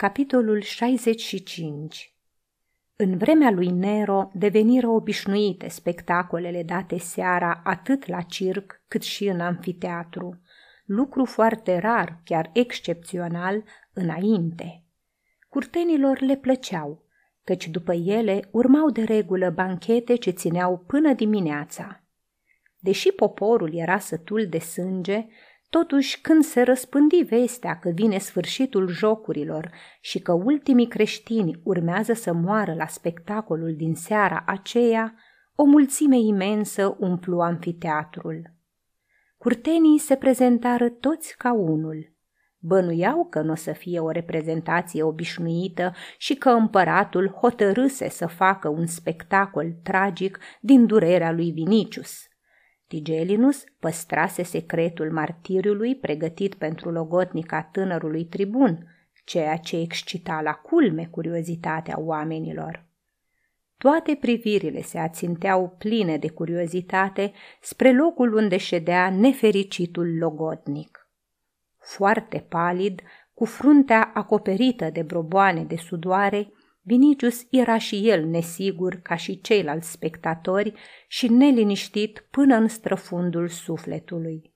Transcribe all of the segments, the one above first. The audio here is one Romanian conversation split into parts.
Capitolul 65 În vremea lui Nero deveniră obișnuite spectacolele date seara atât la circ cât și în amfiteatru, lucru foarte rar, chiar excepțional, înainte. Curtenilor le plăceau, căci după ele urmau de regulă banchete ce țineau până dimineața. Deși poporul era sătul de sânge, Totuși, când se răspândi vestea că vine sfârșitul jocurilor și că ultimii creștini urmează să moară la spectacolul din seara aceea, o mulțime imensă umplu amfiteatrul. Curtenii se prezentară toți ca unul. Bănuiau că nu o să fie o reprezentație obișnuită și că împăratul hotărâse să facă un spectacol tragic din durerea lui Vinicius – Tigelinus păstrase secretul martiriului pregătit pentru logotnica tânărului tribun, ceea ce excita la culme curiozitatea oamenilor. Toate privirile se aținteau pline de curiozitate spre locul unde ședea nefericitul logotnic. Foarte palid, cu fruntea acoperită de broboane de sudoare, Vinicius era și el nesigur ca și ceilalți spectatori și neliniștit până în străfundul sufletului.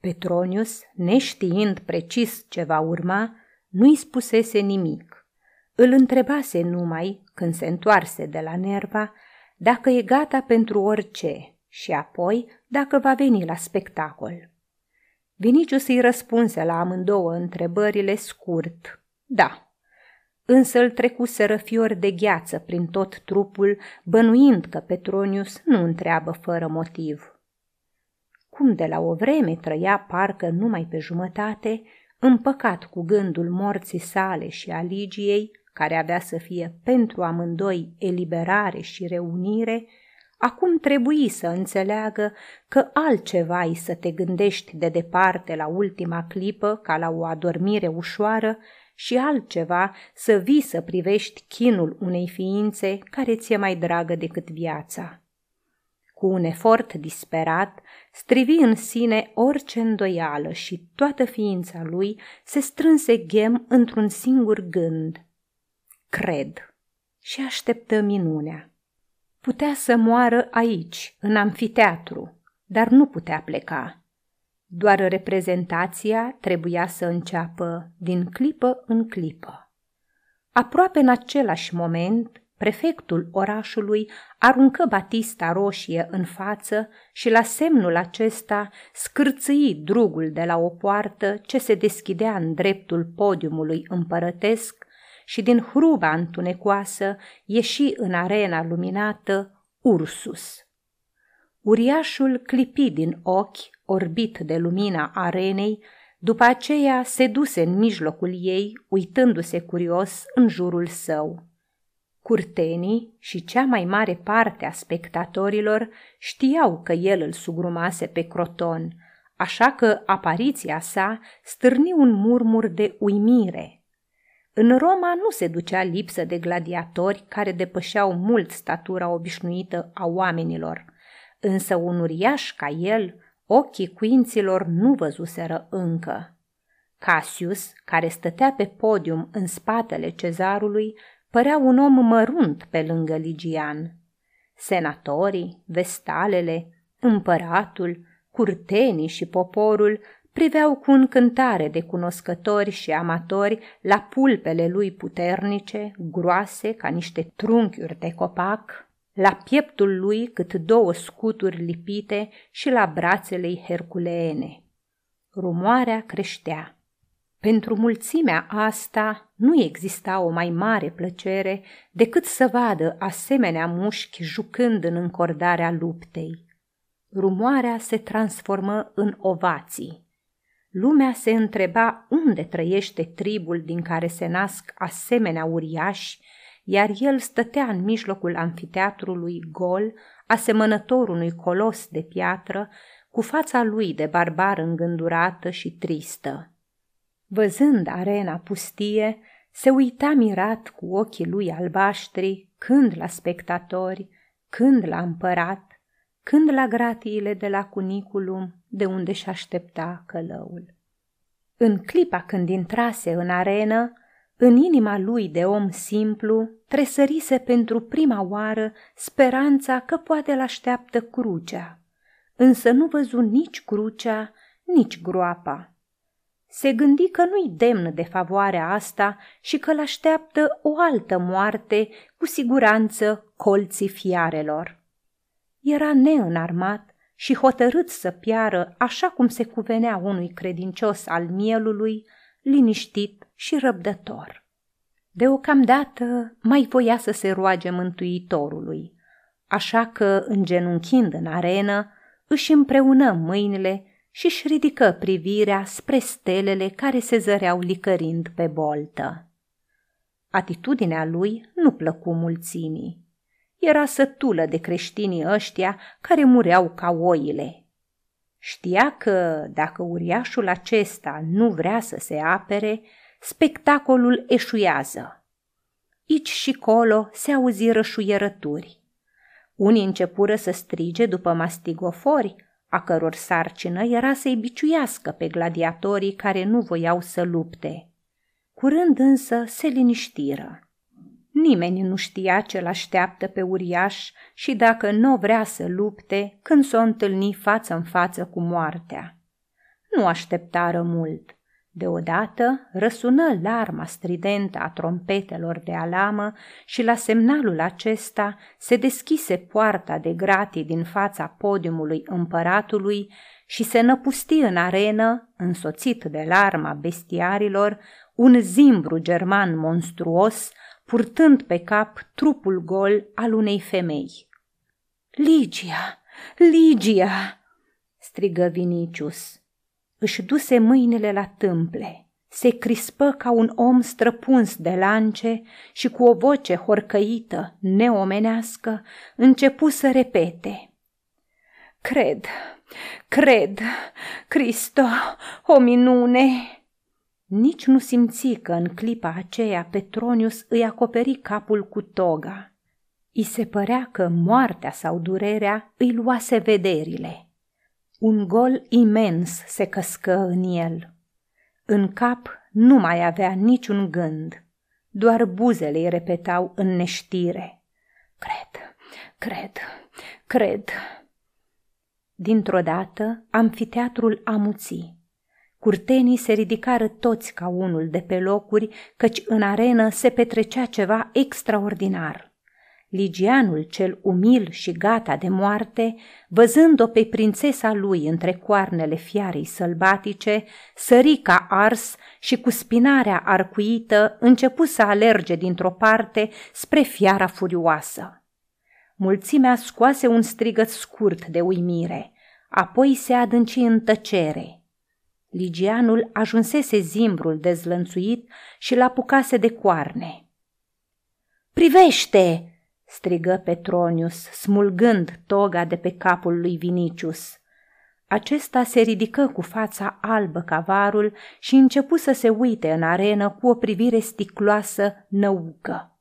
Petronius, neștiind precis ce va urma, nu-i spusese nimic. Îl întrebase numai, când se întoarse de la Nerva, dacă e gata pentru orice și apoi dacă va veni la spectacol. Vinicius îi răspunse la amândouă întrebările scurt, da, însă îl trecuseră fiori de gheață prin tot trupul, bănuind că Petronius nu întreabă fără motiv. Cum de la o vreme trăia parcă numai pe jumătate, împăcat cu gândul morții sale și a Ligiei, care avea să fie pentru amândoi eliberare și reunire, acum trebuie să înțeleagă că altceva ai să te gândești de departe la ultima clipă ca la o adormire ușoară și altceva să vii să privești chinul unei ființe care ți-e mai dragă decât viața. Cu un efort disperat, strivi în sine orice îndoială și toată ființa lui se strânse ghem într-un singur gând. Cred și așteptă minunea. Putea să moară aici, în amfiteatru, dar nu putea pleca. Doar reprezentația trebuia să înceapă din clipă în clipă. Aproape în același moment, prefectul orașului aruncă batista roșie în față și la semnul acesta scârțâi drugul de la o poartă ce se deschidea în dreptul podiumului împărătesc și din hruba întunecoasă ieși în arena luminată Ursus. Uriașul clipi din ochi orbit de lumina arenei, după aceea se duse în mijlocul ei, uitându-se curios în jurul său. Curtenii și cea mai mare parte a spectatorilor știau că el îl sugrumase pe Croton, așa că apariția sa stârni un murmur de uimire. În Roma nu se ducea lipsă de gladiatori care depășeau mult statura obișnuită a oamenilor, însă un uriaș ca el – Ochii cuinților nu văzuseră încă. Cassius, care stătea pe podium în spatele cezarului, părea un om mărunt pe lângă Ligian. Senatorii, vestalele, împăratul, curtenii și poporul priveau cu încântare de cunoscători și amatori la pulpele lui puternice, groase ca niște trunchiuri de copac, la pieptul lui cât două scuturi lipite și la brațele herculeene. Rumoarea creștea. Pentru mulțimea asta nu exista o mai mare plăcere decât să vadă asemenea mușchi jucând în încordarea luptei. Rumoarea se transformă în ovații. Lumea se întreba unde trăiește tribul din care se nasc asemenea uriași iar el stătea în mijlocul amfiteatrului gol, asemănător unui colos de piatră, cu fața lui de barbar îngândurată și tristă. Văzând arena pustie, se uita mirat cu ochii lui albaștri, când la spectatori, când la împărat, când la gratiile de la cuniculum, de unde și aștepta călăul. În clipa când intrase în arenă, În inima lui de om simplu tresărise pentru prima oară speranța că poate l-așteaptă crucea, însă nu văzu nici crucea, nici groapa. Se gândi că nu-i demn de favoarea asta și că l-așteaptă o altă moarte, cu siguranță colții fiarelor. Era neînarmat și hotărât să piară așa cum se cuvenea unui credincios al mielului, liniștit și răbdător. Deocamdată mai voia să se roage Mântuitorului, așa că, îngenunchind în arenă, își împreună mâinile și își ridică privirea spre stelele care se zăreau licărind pe boltă. Atitudinea lui nu plăcu mulțimii. Era sătulă de creștinii ăștia care mureau ca oile. Știa că, dacă uriașul acesta nu vrea să se apere, spectacolul eșuiază. Ici și colo se auzi rășuierături. Unii începură să strige după mastigofori, a căror sarcină era să-i biciuiască pe gladiatorii care nu voiau să lupte. Curând însă se liniștiră. Nimeni nu știa ce-l așteaptă pe uriaș și dacă nu vrea să lupte când s-o întâlni față în față cu moartea. Nu așteptară mult. Deodată răsună larma stridentă a trompetelor de alamă și la semnalul acesta se deschise poarta de gratii din fața podiumului împăratului și se năpusti în arenă, însoțit de larma bestiarilor, un zimbru german monstruos, purtând pe cap trupul gol al unei femei. Ligia! Ligia! strigă Vinicius își duse mâinile la tâmple, se crispă ca un om străpuns de lance și cu o voce horcăită, neomenească, începu să repete. Cred, cred, Cristo, o minune! Nici nu simți că în clipa aceea Petronius îi acoperi capul cu toga. I se părea că moartea sau durerea îi luase vederile. Un gol imens se căscă în el. În cap nu mai avea niciun gând, doar buzele îi repetau în neștire. Cred, cred, cred. Dintr-o dată, amfiteatrul amuții. Curtenii se ridicară toți ca unul de pe locuri, căci în arenă se petrecea ceva extraordinar. Ligianul cel umil și gata de moarte, văzând-o pe prințesa lui între coarnele fiarei sălbatice, sări ca ars și cu spinarea arcuită începu să alerge dintr-o parte spre fiara furioasă. Mulțimea scoase un strigăt scurt de uimire, apoi se adânci în tăcere. Ligianul ajunsese zimbrul dezlănțuit și l-apucase de coarne. Privește!" Strigă Petronius, smulgând toga de pe capul lui Vinicius. Acesta se ridică cu fața albă ca varul și începu să se uite în arenă cu o privire sticloasă năucă.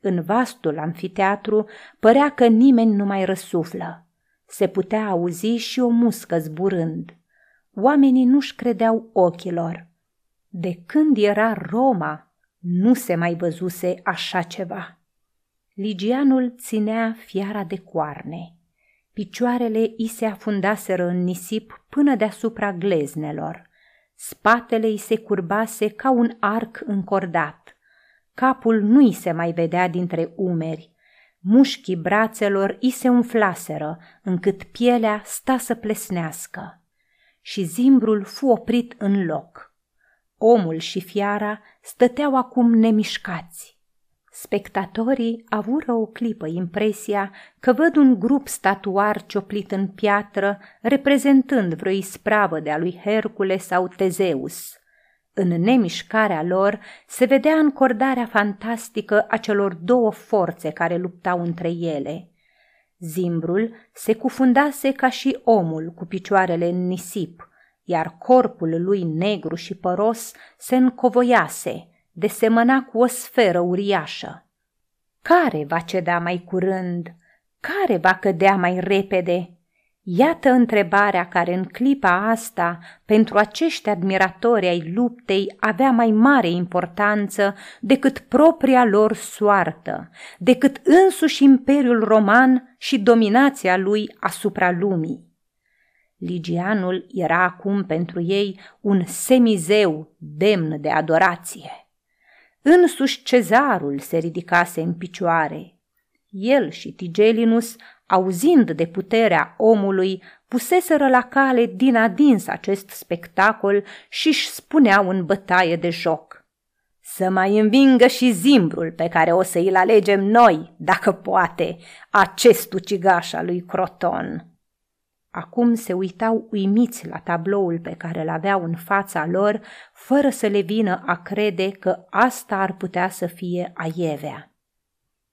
În vastul amfiteatru părea că nimeni nu mai răsuflă. Se putea auzi și o muscă zburând. Oamenii nu-și credeau ochilor. De când era Roma, nu se mai văzuse așa ceva. Ligianul ținea fiara de coarne. Picioarele i se afundaseră în nisip până deasupra gleznelor. Spatele îi se curbase ca un arc încordat. Capul nu i se mai vedea dintre umeri. Mușchii brațelor i se umflaseră, încât pielea sta să plesnească. Și zimbrul fu oprit în loc. Omul și fiara stăteau acum nemișcați. Spectatorii avură o clipă impresia că văd un grup statuar cioplit în piatră, reprezentând vreo ispravă de-a lui Hercule sau Tezeus. În nemișcarea lor se vedea încordarea fantastică a celor două forțe care luptau între ele. Zimbrul se cufundase ca și omul cu picioarele în nisip, iar corpul lui negru și păros se încovoiase – desemăna cu o sferă uriașă. Care va ceda mai curând? Care va cădea mai repede? Iată întrebarea care în clipa asta, pentru acești admiratori ai luptei, avea mai mare importanță decât propria lor soartă, decât însuși Imperiul Roman și dominația lui asupra lumii. Ligianul era acum pentru ei un semizeu demn de adorație. Însuși cezarul se ridicase în picioare. El și Tigelinus auzind de puterea omului, puseseră la cale din adins acest spectacol și își spuneau în bătaie de joc. Să mai învingă și zimbrul pe care o să îl alegem noi, dacă poate, acest ucigaș al lui Croton. Acum se uitau uimiți la tabloul pe care îl aveau în fața lor, fără să le vină a crede că asta ar putea să fie Aievea.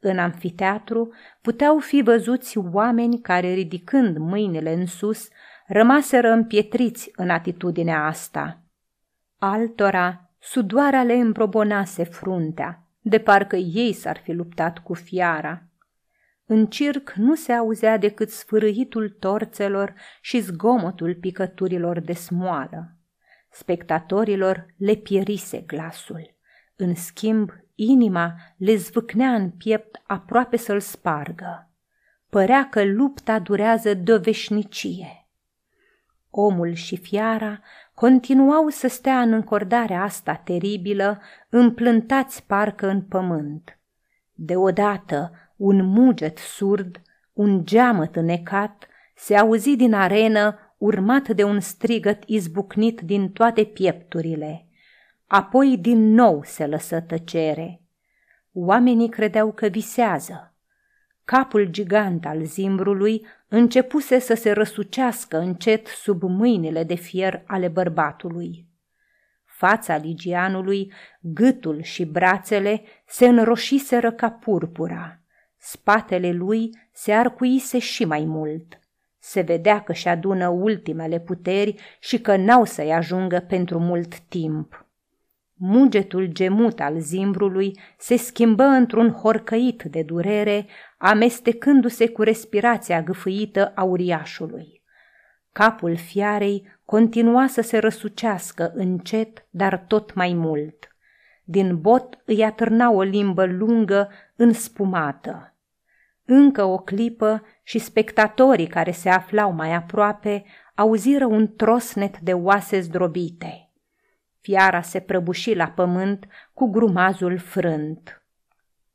În amfiteatru puteau fi văzuți oameni care, ridicând mâinile în sus, rămaseră împietriți în atitudinea asta. Altora, sudoarea le îmbrobonase fruntea, de parcă ei s-ar fi luptat cu fiara. În circ nu se auzea decât sfârâitul torțelor și zgomotul picăturilor de smoală. Spectatorilor le pierise glasul. În schimb, Inima le zvâcnea în piept aproape să-l spargă. Părea că lupta durează de o veșnicie. Omul și fiara continuau să stea în încordarea asta teribilă, împlântați parcă în pământ. Deodată, un muget surd, un geamăt înecat, se auzi din arenă, urmat de un strigăt izbucnit din toate piepturile – Apoi din nou se lăsă tăcere. Oamenii credeau că visează. Capul gigant al zimbrului începuse să se răsucească încet sub mâinile de fier ale bărbatului. Fața ligianului, gâtul și brațele se înroșiseră ca purpura. Spatele lui se arcuise și mai mult. Se vedea că și adună ultimele puteri și că n-au să-i ajungă pentru mult timp. Mugetul gemut al zimbrului se schimbă într-un horcăit de durere, amestecându-se cu respirația gâfâită a uriașului. Capul fiarei continua să se răsucească încet, dar tot mai mult. Din bot îi atârna o limbă lungă, înspumată. Încă o clipă și spectatorii care se aflau mai aproape auziră un trosnet de oase zdrobite – Fiara se prăbuși la pământ cu grumazul frânt.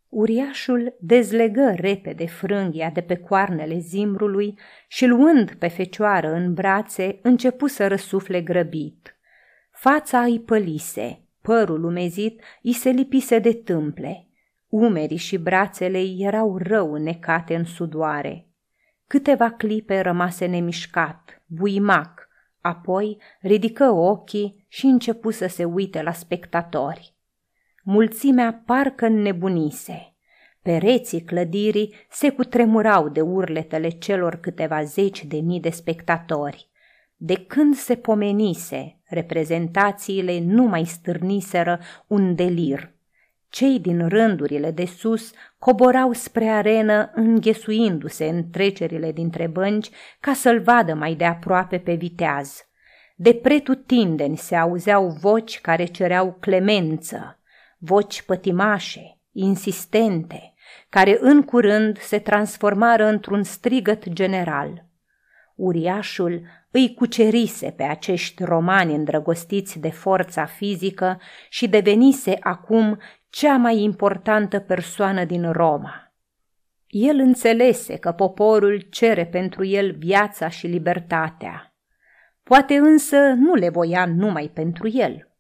Uriașul dezlegă repede frânghia de pe coarnele zimbrului și luând pe fecioară în brațe, începu să răsufle grăbit. Fața îi pălise, părul umezit îi se lipise de tâmple. Umerii și brațele ei erau rău necate în sudoare. Câteva clipe rămase nemișcat, buimac, apoi ridică ochii și începu să se uite la spectatori. Mulțimea parcă înnebunise. Pereții clădirii se cutremurau de urletele celor câteva zeci de mii de spectatori. De când se pomenise, reprezentațiile nu mai stârniseră un delir. Cei din rândurile de sus coborau spre arenă înghesuindu-se în trecerile dintre bănci ca să-l vadă mai de aproape pe viteaz. De pretutindeni se auzeau voci care cereau clemență, voci pătimașe, insistente, care în curând se transformară într-un strigăt general. Uriașul îi cucerise pe acești romani îndrăgostiți de forța fizică și devenise acum cea mai importantă persoană din Roma. El înțelese că poporul cere pentru el viața și libertatea Poate însă nu le voia numai pentru el.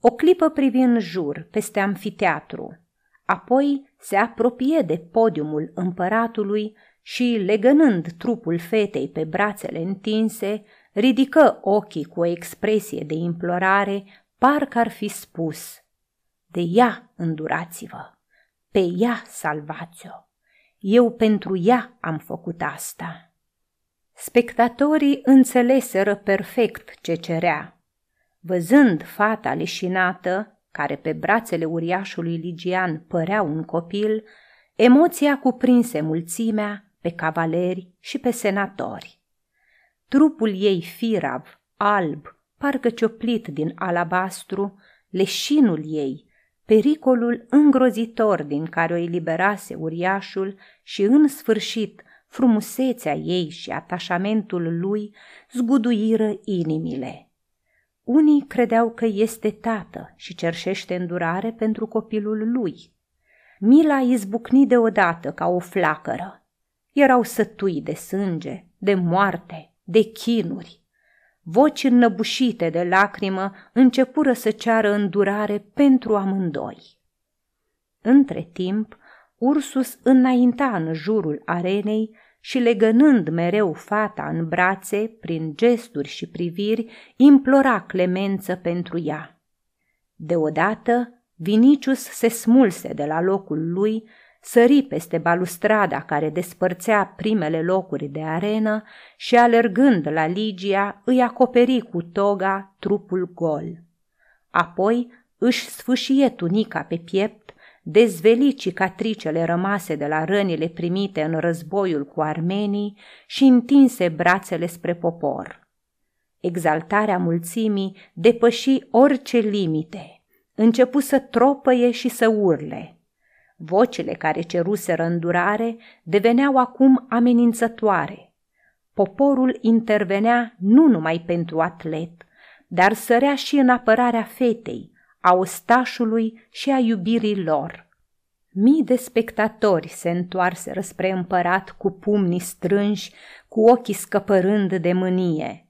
O clipă privi în jur, peste amfiteatru, apoi se apropie de podiumul împăratului și, legănând trupul fetei pe brațele întinse, ridică ochii cu o expresie de implorare, parcă ar fi spus, De ea îndurați-vă, pe ea salvați-o, eu pentru ea am făcut asta. Spectatorii înțeleseră perfect ce cerea. Văzând fata leșinată, care pe brațele uriașului Ligian părea un copil, emoția cuprinse mulțimea pe cavaleri și pe senatori. trupul ei firav, alb, parcă cioplit din alabastru, leșinul ei, pericolul îngrozitor din care o eliberase uriașul și, în sfârșit, frumusețea ei și atașamentul lui zguduiră inimile. Unii credeau că este tată și cerșește îndurare pentru copilul lui. Mila izbucni deodată ca o flacără. Erau sătui de sânge, de moarte, de chinuri. Voci înnăbușite de lacrimă începură să ceară îndurare pentru amândoi. Între timp, Ursus înainta în jurul arenei și legănând mereu fata în brațe, prin gesturi și priviri, implora clemență pentru ea. Deodată, Vinicius se smulse de la locul lui, sări peste balustrada care despărțea primele locuri de arenă și, alergând la Ligia, îi acoperi cu toga trupul gol. Apoi își sfâșie tunica pe piept, dezveli cicatricele rămase de la rănile primite în războiul cu armenii și întinse brațele spre popor. Exaltarea mulțimii depăși orice limite, începu să tropăie și să urle – Vocile care ceruseră îndurare deveneau acum amenințătoare. Poporul intervenea nu numai pentru atlet, dar sărea și în apărarea fetei, a ostașului și a iubirii lor. Mii de spectatori se întoarseră spre împărat cu pumnii strânși, cu ochii scăpărând de mânie.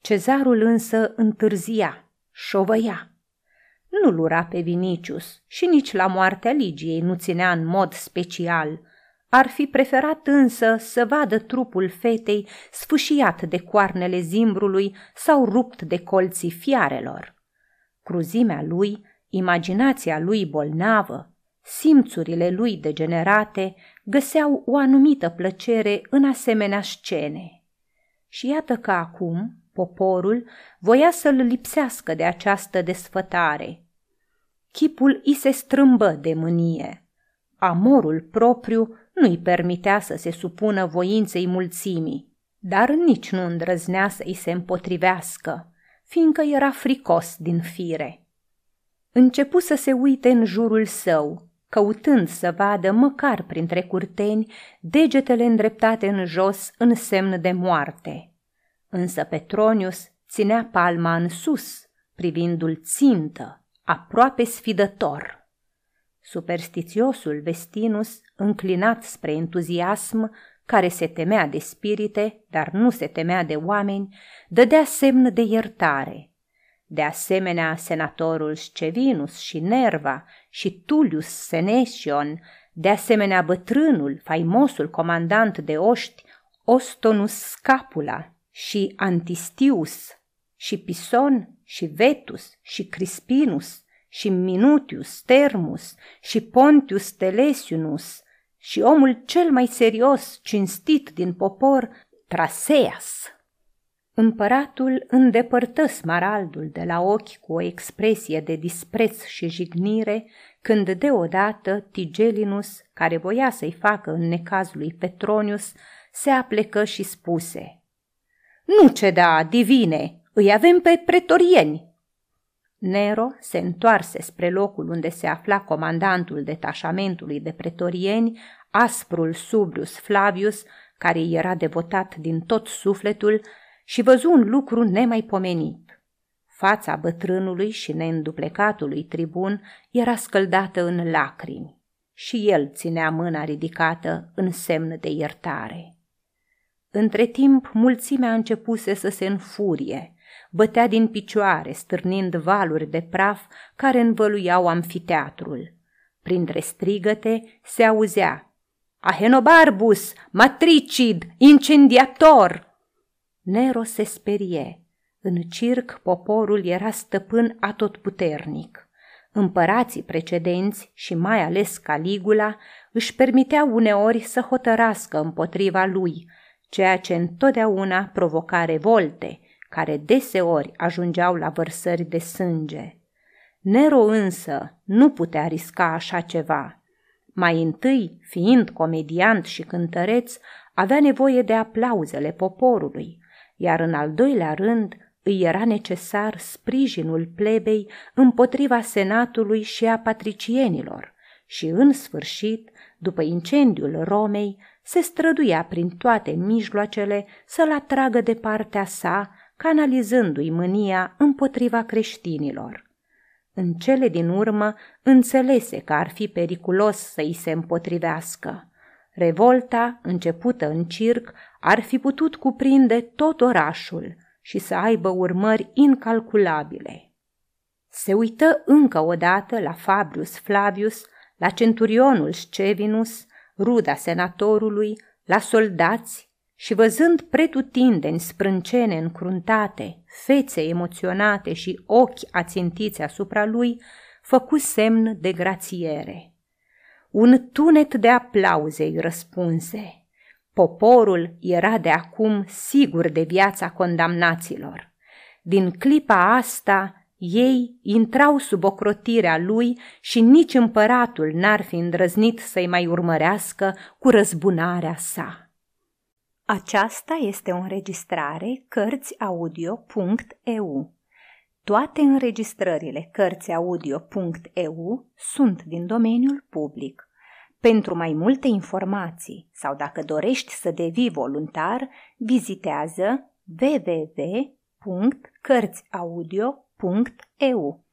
Cezarul însă întârzia, șovăia nu-l ura pe Vinicius și nici la moartea Ligiei nu ținea în mod special. Ar fi preferat însă să vadă trupul fetei sfâșiat de coarnele zimbrului sau rupt de colții fiarelor. Cruzimea lui, imaginația lui bolnavă, simțurile lui degenerate găseau o anumită plăcere în asemenea scene. Și iată că acum poporul voia să-l lipsească de această desfătare – Chipul i se strâmbă de mânie. Amorul propriu nu-i permitea să se supună voinței mulțimii, dar nici nu îndrăznea să-i se împotrivească, fiindcă era fricos din fire. Începu să se uite în jurul său, căutând să vadă măcar printre curteni degetele îndreptate în jos în semn de moarte. Însă Petronius ținea palma în sus, privindu-l țintă, aproape sfidător. Superstițiosul Vestinus, înclinat spre entuziasm, care se temea de spirite, dar nu se temea de oameni, dădea semn de iertare. De asemenea, senatorul Scevinus și Nerva și Tullius Senesion, de asemenea bătrânul, faimosul comandant de oști, Ostonus Scapula și Antistius și Pison și Vetus și Crispinus și Minutius Termus și Pontius Telesiunus și omul cel mai serios, cinstit din popor, Traseas. Împăratul îndepărtă smaraldul de la ochi cu o expresie de dispreț și jignire, când deodată Tigelinus, care voia să-i facă în necazul lui Petronius, se aplecă și spuse Nu ceda, divine, îi avem pe pretorieni. Nero se întoarse spre locul unde se afla comandantul detașamentului de pretorieni, asprul Subrius Flavius, care era devotat din tot sufletul, și văzu un lucru nemaipomenit. Fața bătrânului și neînduplecatului tribun era scăldată în lacrimi și el ținea mâna ridicată în semn de iertare. Între timp, mulțimea începuse să se înfurie – bătea din picioare, stârnind valuri de praf care învăluiau amfiteatrul. Printre strigăte se auzea Ahenobarbus, matricid, incendiator! Nero se sperie. În circ poporul era stăpân atotputernic. Împărații precedenți și mai ales Caligula își permiteau uneori să hotărască împotriva lui, ceea ce întotdeauna provoca revolte, care deseori ajungeau la vărsări de sânge. Nero însă nu putea risca așa ceva. Mai întâi, fiind comediant și cântăreț, avea nevoie de aplauzele poporului, iar în al doilea rând îi era necesar sprijinul plebei împotriva senatului și a patricienilor și, în sfârșit, după incendiul Romei, se străduia prin toate mijloacele să-l atragă de partea sa, canalizându-i mânia împotriva creștinilor. În cele din urmă înțelese că ar fi periculos să-i se împotrivească. Revolta, începută în circ, ar fi putut cuprinde tot orașul și să aibă urmări incalculabile. Se uită încă o dată la Fabius Flavius, la centurionul Scevinus, ruda senatorului, la soldați și văzând pretutindeni sprâncene încruntate, fețe emoționate și ochi ațintiți asupra lui, făcu semn de grațiere. Un tunet de aplauze îi răspunse. Poporul era de acum sigur de viața condamnaților. Din clipa asta, ei intrau sub ocrotirea lui și nici împăratul n-ar fi îndrăznit să-i mai urmărească cu răzbunarea sa. Aceasta este o înregistrare Cărțiaudio.eu. Toate înregistrările Cărțiaudio.eu sunt din domeniul public. Pentru mai multe informații sau dacă dorești să devii voluntar, vizitează www.cărțiaudio.eu.